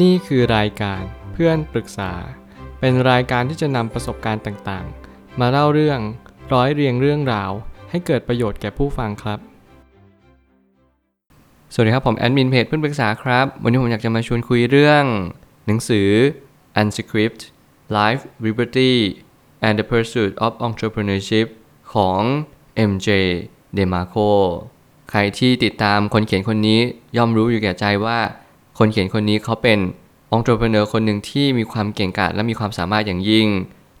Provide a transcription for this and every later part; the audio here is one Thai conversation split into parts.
นี่คือรายการเพื่อนปรึกษา เป็นรายการที่จะนำประสบการณ์ต่างๆ มาเล่าเรื่องร้อยเรียงเรื่องราว ให้เกิดประโยชน์แก่ผู้ฟังครับ สวัสดีครับผมแอดมินเพจเพื่อนปรึกษาครับ วันนี้ผมอยากจะมาชวนคุยเรื่อง หนังสือ Unscript Life Liberty and the Pursuit of Entrepreneurship ของ MJ DeMarco ใครที่ติดตามคนเขียนคนนี้ย่อมรู้อยู่แก่ใจว่า คนเขียนคนนี้เขาเป็นองค์ประกอบคนหนึ่งที่มีความเก่งกาจและมีความสามารถอย่างยิ่ง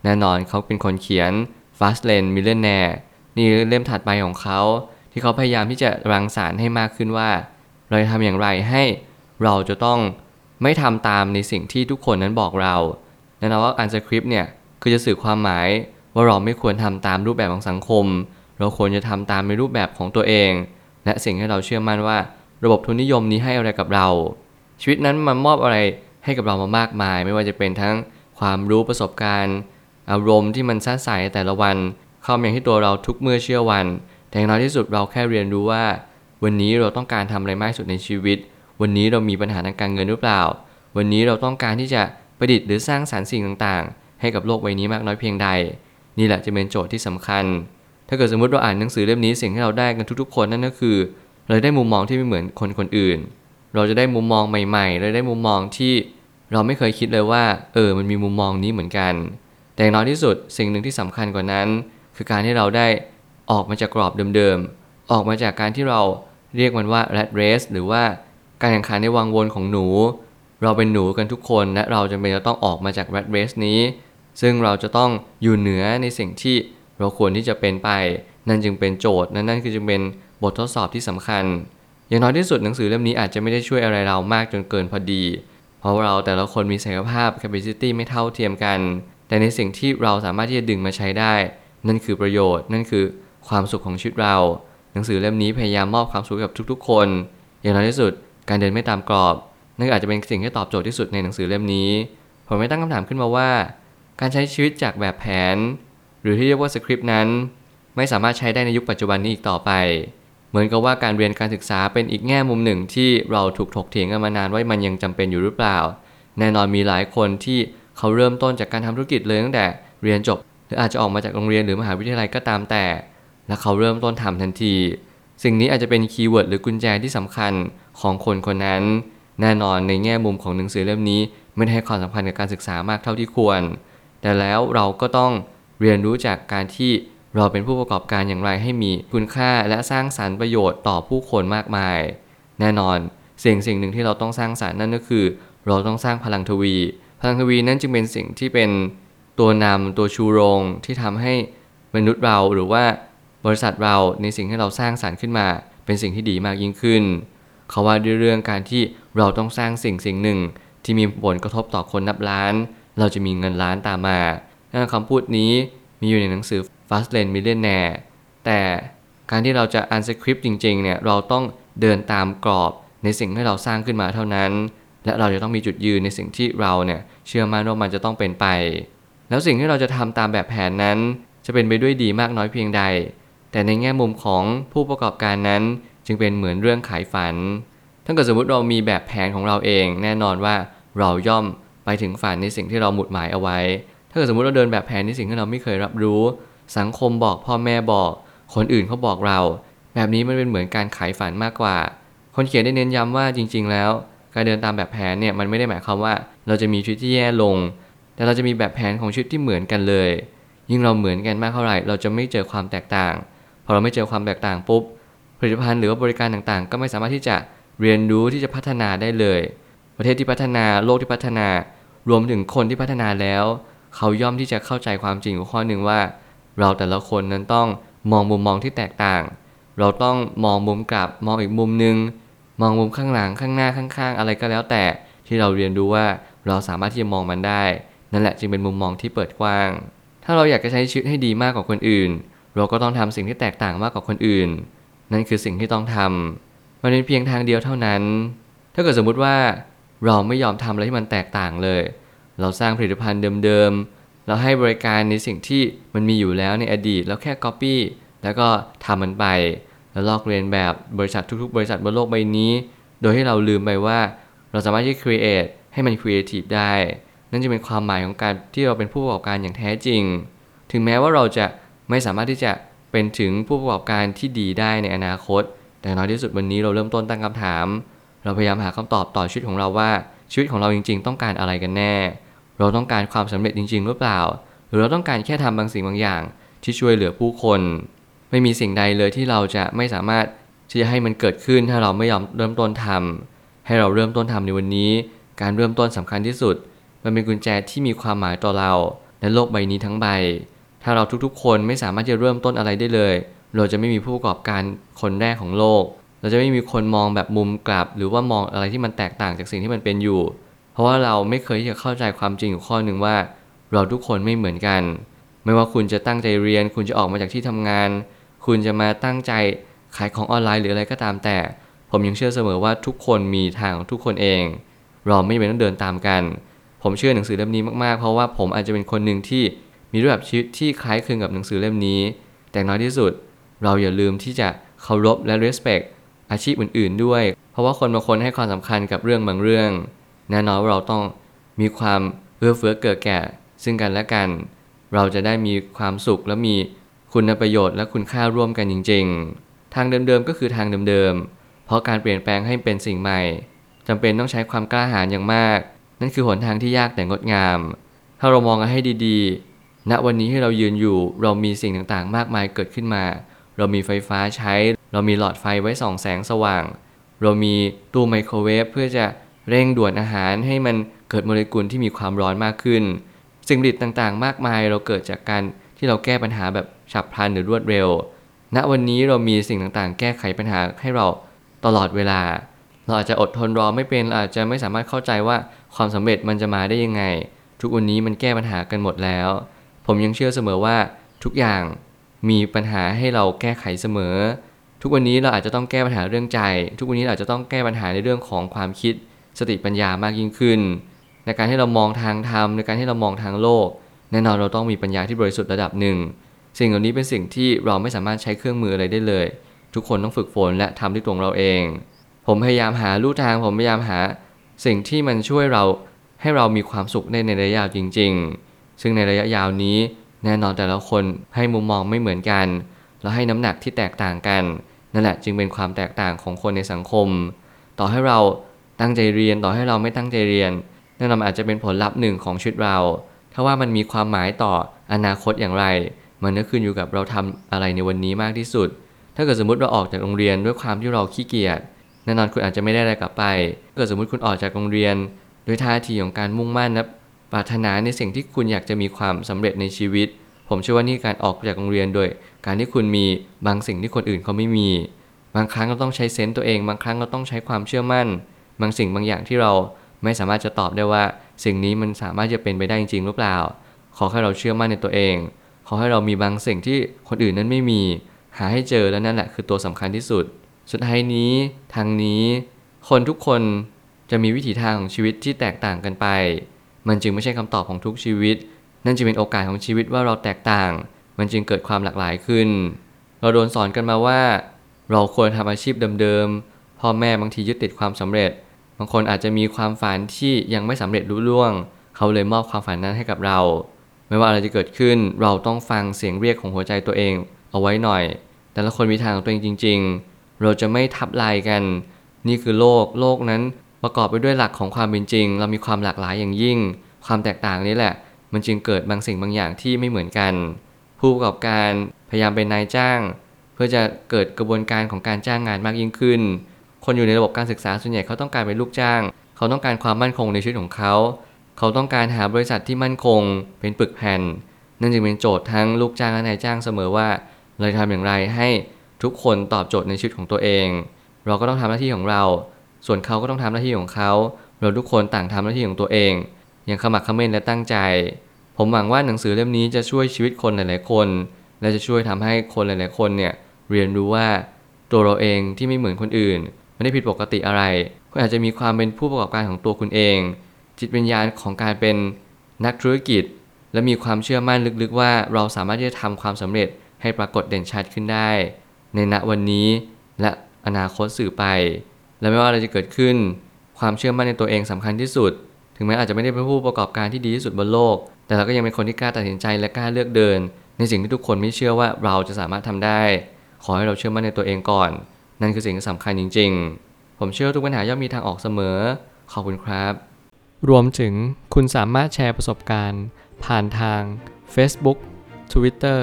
แน่นอนเขาเป็นคนเขียน Fast Lane Millionaire นี่เล่มถัดไปของเขา ที่เขาพยายามที่จะรังสรรค์ให้มากขึ้นว่า เราจะทำอย่างไรให้เราจะต้องไม่ทำตามในสิ่งที่ทุกคนนั้นบอกเราแน่นอนว่าอันสคริปต์เนี่ยคือจะสื่อความหมายว่าเราไม่ควรทำตามรูปแบบของสังคม เราควรจะทำตามในรูปแบบของตัวเอง และสิ่งที่เราเชื่อมั่นว่า ระบบทุนนิยมนี้ให้อะไรกับเรา ชีวิตนั้นมันมอบอะไรให้กับเรามามากมาย ไม่ว่าจะเป็นทั้งความรู้ประสบการณ์ อารมณ์ที่มันซ่าใสแต่ละวันเข้ามาอย่างที่ตัวเราทุกเมื่อเชื่อวัน แต่อย่างน้อยที่สุดเราแค่เรียนรู้ว่า วันนี้เราต้องการทำอะไรมากสุดในชีวิต วันนี้เรามีปัญหาทางการเงินหรือเปล่า วันนี้เราต้องการที่จะประดิษฐ์หรือสร้างสารรค์สิ่งต่างๆ ให้กับโลกใบนี้มากน้อยเพียงใด นี่แหละจะเป็นโจทย์ที่สำคัญ ถ้าเกิดสมมติเราอ่านหนังสือเล่มนี้สิ่งที่เราได้กันทุกๆ คนนั่นก็คือเราได้มุมมองที่ไม่เหมือนคนคนอื่น เราจะได้มุมมองใหม่ๆเราได้มุมมองที่เราไม่เคยคิดเลยว่า เออ มันมีมุมมองนี้เหมือนกัน แต่อย่างน้อยที่สุดสิ่งหนึ่งที่สำคัญกว่านั้น คือการที่เราได้ออกมาจากกรอบเดิมๆ ออกมาจากการที่เราเรียกมันว่า rat race หรือว่าการแข่งขันในวังวนของหนู เราเป็นหนูกันทุกคน และเราจำเป็นจะต้องออกมาจาก rat race นี้ ซึ่งเราจะต้องอยู่เหนือในสิ่งที่เราควรที่จะเป็นไป นั่นจึงเป็นโจทย์ นั่นนั่นคือจึงเป็นบททดสอบที่สำคัญ อย่างน้อยที่สุดหนังสือเล่มนี้อาจจะไม่ได้ช่วยอะไรเรามากจนเกินพอดี เพราะเราแต่ละคนมีศักยภาพ capacity ไม่เท่าเทียมกัน แต่ในสิ่งที่เราสามารถที่จะดึงมาใช้ได้ นั่นคือประโยชน์นั่นคือความสุขของชีวิตเรา หนังสือเล่มนี้พยายามมอบความสุขกับทุกๆ คน อย่างน้อยที่สุดการเดินไม่ตามกรอบ นั่นอาจจะเป็นสิ่งที่ตอบโจทย์ที่สุดในหนังสือเล่มนี้ ผมไม่ตั้งคำถามขึ้นมาว่า การใช้ชีวิตจากแบบแผน หรือที่เรียกว่าสคริปต์นั้น ไม่สามารถใช้ได้ในยุคปัจจุบันนี้อีกต่อไป เหมือนกับว่าการเรียนการศึกษาเป็นอีกแง่มุมหนึ่งที่เราถูกถกเถียงกันมานานว่ามันยังจำเป็นอยู่หรือเปล่า แน่นอนมีหลายคนที่เขาเริ่มต้นจากการทำธุรกิจเลยตั้งแต่เรียนจบ หรืออาจจะออกมาจากโรงเรียนหรือมหาวิทยาลัยก็ตามแต่ และเขาเริ่มต้นทำทันที สิ่งนี้อาจจะเป็นคีย์เวิร์ดหรือกุญแจที่สำคัญของคนคนนั้น แน่นอนในแง่มุมของหนังสือเล่มนี้ ไม่ได้ให้ความสำคัญกับการศึกษามากเท่าที่ควร แต่แล้วเราก็ต้องเรียนรู้จากการที่ เราเป็นผู้ประกอบการอย่างไรให้มีคุณค่าและสร้างสรรค์ประโยชน์ต่อผู้คนมากมาย แน่นอนสิ่งสิ่งหนึ่งที่เราต้องสร้างสรรค์นั่นก็คือ เราต้องสร้างพลังทวี พลังทวีนั้นจึงเป็นสิ่งที่เป็นตัวนำตัวชูโรงที่ทำให้มนุษย์เราหรือว่าบริษัทเราในสิ่งที่เราสร้างสรรค์ขึ้นมา เป็นสิ่งที่ดีมากยิ่งขึ้น เขาว่าด้วยเรื่องการที่เราต้องสร้างสิ่งสิ่งหนึ่ง ที่มีผลกระทบต่อคนนับล้าน เราจะมีเงินล้านตามมาคำพูดนี้มีอยู่ในหนังสือ Fast Lane Millionaire แต่การที่เราจะ unscript จริงๆเนี่ยเราต้องเดินตามกรอบในสิ่งที่เราสร้างขึ้นมาเท่านั้น และเราจะต้องมีจุดยืนในสิ่งที่เราเนี่ยเชื่อมั่นว่ามันจะต้องเป็นไป แล้วสิ่งที่เราจะทำตามแบบแผนนั้น จะเป็นไปด้วยดีมากน้อยเพียงใด แต่ในแง่มุมของผู้ประกอบการนั้น จึงเป็นเหมือนเรื่องขายฝันถ้าเกิดสมมติเรามีแบบแผนของเราเองแน่นอนว่าเราย่อมไปถึงฝันในสิ่งที่เราหมุดหมายเอาไว้ ถ้าเกิดสมมติเราเดินแบบแผนในสิ่งที่เราไม่เคยรับรู้ สังคมบอกพ่อแม่บอก คนอื่นเขาบอกเรา แบบนี้มันเป็นเหมือนการขายฝันมากกว่า คนเขียนได้เน้นย้ำว่าจริง ๆ แล้ว การเดินตามแบบแผนเนี่ยมันไม่ได้หมายความว่าเราจะมีชีวิตที่แย่ลง แต่เราจะมีแบบแผนของชีวิตที่เหมือนกันเลย ยิ่งเราเหมือนกันมากเท่าไหร่ เราจะไม่เจอความแตกต่าง พอเราไม่เจอความแตกต่างปุ๊บผลิตภัณฑ์หรือว่าบริการต่างๆ ก็ไม่สามารถที่จะเรียนรู้ที่จะพัฒนาได้เลย ประเทศที่พัฒนาโลกที่พัฒนารวมถึงคนที่พัฒนาแล้ว เขาย่อมที่จะเข้าใจความจริงของข้อหนึ่งว่า เราแต่ละคนนั้นต้องมองมุมมองที่แตกต่าง เราต้องมองมุมกลับมองอีกมุมหนึ่งมองมุมข้างหลังข้างหน้าข้างๆ อะไรก็แล้วแต่ที่เราเรียนรู้ว่าเราสามารถที่จะมองมันได้ นั่นแหละจึงเป็นมุมมองที่เปิดกว้าง ถ้าเราอยากจะใช้ชีวิตให้ดีมากกว่าคนอื่น เราก็ต้องทำสิ่งที่แตกต่างมากกว่าคนอื่น นั่นคือสิ่งที่ต้องทำมันเป็นเพียงทางเดียวเท่านั้น ถ้าเกิดสมมุติว่าเราไม่ยอมทำอะไรที่มันแตกต่างเลย เราสร้างผลิตภัณฑ์เดิมๆ เราให้บริการในสิ่งที่มันมีอยู่แล้วในอดีตแล้วแค่ Copy แล้วก็ทำมันไป แล้วลอกเรียนแบบบริษัททุกๆ บริษัทบนโลกใบนี้ โดยให้เราลืมไปว่า เราสามารถที่ create ให้มันครีเอทีฟได้ นั่นจะเป็นความหมายของการที่เราเป็นผู้ประกอบการอย่างแท้จริง ถึงแม้ว่าเราจะไม่สามารถที่จะเป็นถึงผู้ประกอบการที่ดีได้ในอนาคต แต่น้อยที่สุดวันนี้เราเริ่มต้นตั้งคำถาม เราพยายามหาคำตอบต่อชีวิตของเราว่าชีวิตของเราจริง ๆ ต้องการอะไรกันแน่ เราต้องการความสำเร็จจริง ๆ หรือเปล่า หรือเราต้องการแค่ทำบางสิ่งบางอย่าง ที่ช่วยเหลือผู้คน ไม่มีสิ่งใดเลยที่เราจะไม่สามารถที่จะให้มันเกิดขึ้นถ้าเราไม่ยอมเริ่มต้นทำให้เราเริ่มต้นทำในวันนี้ การเริ่มต้นสำคัญที่สุด มันเป็นกุญแจที่มีความหมายต่อเราและโลกใบนี้ทั้งใบ ถ้าเราทุกๆ คนไม่สามารถจะเริ่มต้นอะไรได้เลย เราจะไม่มีผู้ประกอบการคนแรกของโลก เราจะไม่มีคนมองแบบมุมกลับ หรือว่ามองอะไรที่มันแตกต่างจากสิ่งที่มันเป็นอยู่ เพราะว่าเราไม่เคยที่จะเข้าใจความจริงอยู่ข้อหนึ่งว่า เราทุกคนไม่เหมือนกัน ไม่ว่าคุณจะตั้งใจเรียน คุณจะออกมาจากที่ทำงาน คุณจะมาตั้งใจขายของออนไลน์หรืออะไรก็ตามแต่ ผมยังเชื่อเสมอว่าทุกคนมีทางของทุกคนเอง เราไม่เป็นต้องเดินตามกัน ผมเชื่อหนังสือเล่มนี้มากๆ เพราะว่าผมอาจจะเป็นคนหนึ่งที่มีรูปแบบชีวิตที่คล้ายคลึงกับหนังสือเล่มนี้ แต่น้อยที่สุด เราอย่าลืมที่จะเคารพและ respect อาชีพอื่น ๆ ด้วย เพราะว่าคนบางคนให้ความสำคัญกับเรื่องบางเรื่อง แน่นอนว่าเราต้องมีความเอื้อเฟื้อเกิดแก่ ซึ่งกันและกัน เราจะได้มีความสุขและมีคุณประโยชน์และคุณค่าร่วมกันจริง ๆ ทางเดิมๆก็คือทางเดิมๆ เพราะการเปลี่ยนแปลงให้เป็นสิ่งใหม่จำเป็นต้องใช้ความกล้าหาญอย่างมาก นั่นคือหนทางที่ยากแต่งดงาม ถ้าเรามองกันให้ดีๆ ณวันนี้ที่เรายืนอยู่เรามีสิ่งต่างๆ มากมายเกิดขึ้นมา เรามีไฟฟ้าใช้ เรามีหลอดไฟไว้ส่องแสงสว่าง เรามีตู้ไมโครเวฟเพื่อจะ เร่งด่วนอาหารให้มันเกิดโมเลกุลที่มีความร้อนมากขึ้น สิ่งผลิตต่างๆ มากมายเราเกิดจากการที่เราแก้ปัญหาแบบฉับพลันหรือรวดเร็ว ณ วันนี้เรามีสิ่งต่างๆ แก้ไขปัญหาให้เราตลอดเวลา เราอาจจะอดทนรอไม่เป็นอาจจะไม่สามารถเข้าใจว่าความสำเร็จมันจะมาได้ยังไง ทุกวันนี้มันแก้ปัญหากันหมดแล้ว ผมยังเชื่อเสมอว่าทุกอย่างมีปัญหาให้เราแก้ไขเสมอ ทุกวันนี้เราอาจจะต้องแก้ปัญหาเรื่องใจ ทุกวันนี้เราอาจจะต้องแก้ปัญหาในเรื่องของความคิด สติปัญญามากยิ่งขึ้น ในการที่เรามองทางธรรมในการที่เรามองทางโลก แน่นอนเราต้องมีปัญญาที่บริสุทธิ์ระดับหนึ่ง สิ่งเหล่านี้เป็นสิ่งที่เราไม่สามารถใช้เครื่องมืออะไรได้เลย ทุกคนต้องฝึกฝนและทำด้วยตัวเราเอง ผมพยายามหาลู่ทางผมพยายามหา สิ่งที่มันช่วยเราให้เรามีความสุขได้ในระยะยาวจริง ๆ ซึ่งในระยะยาวนี้ แน่นอนแต่ละคนให้มุมมองไม่เหมือนกัน และให้น้ำหนักที่แตกต่างกัน นั่นแหละจึงเป็นความแตกต่างของคนในสังคม ต่อให้เรา ตั้งใจเรียนต่อให้เราไม่ตั้งใจเรียนแน่นอนอาจจะเป็นผลลัพธ์หนึ่งของชีวิตเรา ถ้าว่ามันมีความหมายต่ออนาคตอย่างไร มันก็ขึ้นอยู่กับเราทำอะไรในวันนี้มากที่สุด ถ้าเกิดสมมติเราออกจากโรงเรียนด้วยความที่เราขี้เกียจแน่นอนคุณอาจจะไม่ได้อะไรกลับไปถ้าเกิดสมมติคุณออกจากโรงเรียน ด้วยท่าทีของการมุ่งมั่นและปรารถนาในสิ่งที่คุณอยากจะมีความสำเร็จในชีวิต ผมเชื่อว่านี่การออกจากโรงเรียนโดย การที่คุณมีบางสิ่งที่คนอื่นเขาไม่มี บางครั้งเราต้องใช้เซนต์ตัวเอง บางครั้งเราต้องใช้ความเชื่อมั่น บางสิ่งบางอย่างที่เราไม่สามารถจะตอบได้ว่า สิ่งนี้มันสามารถจะเป็นไปได้จริงหรือเปล่า ขอให้เราเชื่อมั่นในตัวเอง ขอให้เรามีบางสิ่งที่คนอื่นนั้นไม่มี หาให้เจอแล้วนั่นแหละคือตัวสำคัญที่สุด สุดท้ายนี้ทางนี้ คนทุกคนจะมีวิถีทางของชีวิตที่แตกต่างกันไป มันจึงไม่ใช่คำตอบของทุกชีวิต นั่นจึงเป็นโอกาสของชีวิตว่าเราแตกต่าง มันจึงเกิดความหลากหลายขึ้น เราโดนสอนกันมาว่า เราควรทำอาชีพเดิมๆ พ่อแม่บางทียึดติดความสำเร็จ บางคนอาจจะมีความฝันที่ยังไม่สำเร็จรุ่ล่วง เขาเลยมอบความฝันนั้นให้กับเรา ไม่ว่าอะไรจะเกิดขึ้นเราต้องฟังเสียงเรียกของหัวใจตัวเอง เอาไว้หน่อย แต่ละคนมีทางของตัวเองจริง ๆ เราจะไม่ทับลายกัน นี่คือโลกโลกนั้นประกอบไปด้วยหลักของความเป็นจริง เรามีความหลากหลายอย่างยิ่ง ความแตกต่างนี้แหละ มันจึงเกิดบางสิ่งบางอย่างที่ไม่เหมือนกัน ผู้ประกอบการพยายามเป็นนายจ้าง เพื่อจะเกิดกระบวนการของการจ้างงานมากยิ่งขึ้น คนอยู่ในระบบการศึกษาส่วนใหญ่เขาต้องการเป็นลูกจ้าง เขาต้องการความมั่นคงในชีวิตของเขา เขาต้องการหาบริษัทที่มั่นคง เป็นปึกแผ่น นั่นจึงเป็นโจทย์ทั้งลูกจ้างและนายจ้างเสมอว่าเราจะทำอย่างไรให้ทุกคนตอบโจทย์ในชีวิตของตัวเอง เราก็ต้องทำหน้าที่ของเรา ส่วนเขาก็ต้องทำหน้าที่ของเขา เราทุกคนต่างทำหน้าที่ของตัวเอง อย่างขมักขม้นและตั้งใจ ผมหวังว่าหนังสือเล่มนี้จะช่วยชีวิตคนหลาย ๆ คน และจะช่วยทำให้คนหลาย ๆ คนเนี่ยเรียนรู้ว่าตัวเราเองที่ไม่เหมือนคนอื่น ไม่ได้ผิดปกติอะไร คุณอาจจะมีความเป็นผู้ประกอบการของตัวคุณเอง จิตวิญญาณของการเป็นนักธุรกิจ และมีความเชื่อมั่นลึกๆ ว่าเราสามารถที่จะทำความสำเร็จให้ปรากฏเด่นชัดขึ้นได้ ในณวันนี้และอนาคตสื่อไป และไม่ว่าอะไรจะเกิดขึ้น ความเชื่อมั่นในตัวเองสำคัญที่สุด ถึงแม้อาจจะไม่ได้เป็นผู้ประกอบการที่ดีที่สุดบนโลก แต่เราก็ยังเป็นคนที่กล้าตัดสินใจและกล้าเลือกเดิน ในสิ่งที่ทุกคนไม่เชื่อว่าเราจะสามารถทำได้ ขอให้เราเชื่อมั่นในตัวเองก่อน นั่นคือสิ่งที่สำคัญจริง ๆ ผมเชื่อทุกปัญหาย่อมมีทางออกเสมอ ขอบคุณครับ รวมถึงคุณสามารถแชร์ประสบการณ์ ผ่านทาง Facebook Twitter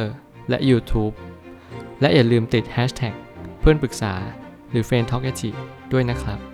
และ YouTube และอย่าลืมติด Hashtag เพื่อนปรึกษาหรือ f r ร e n d t a l k ด้วยนะครับ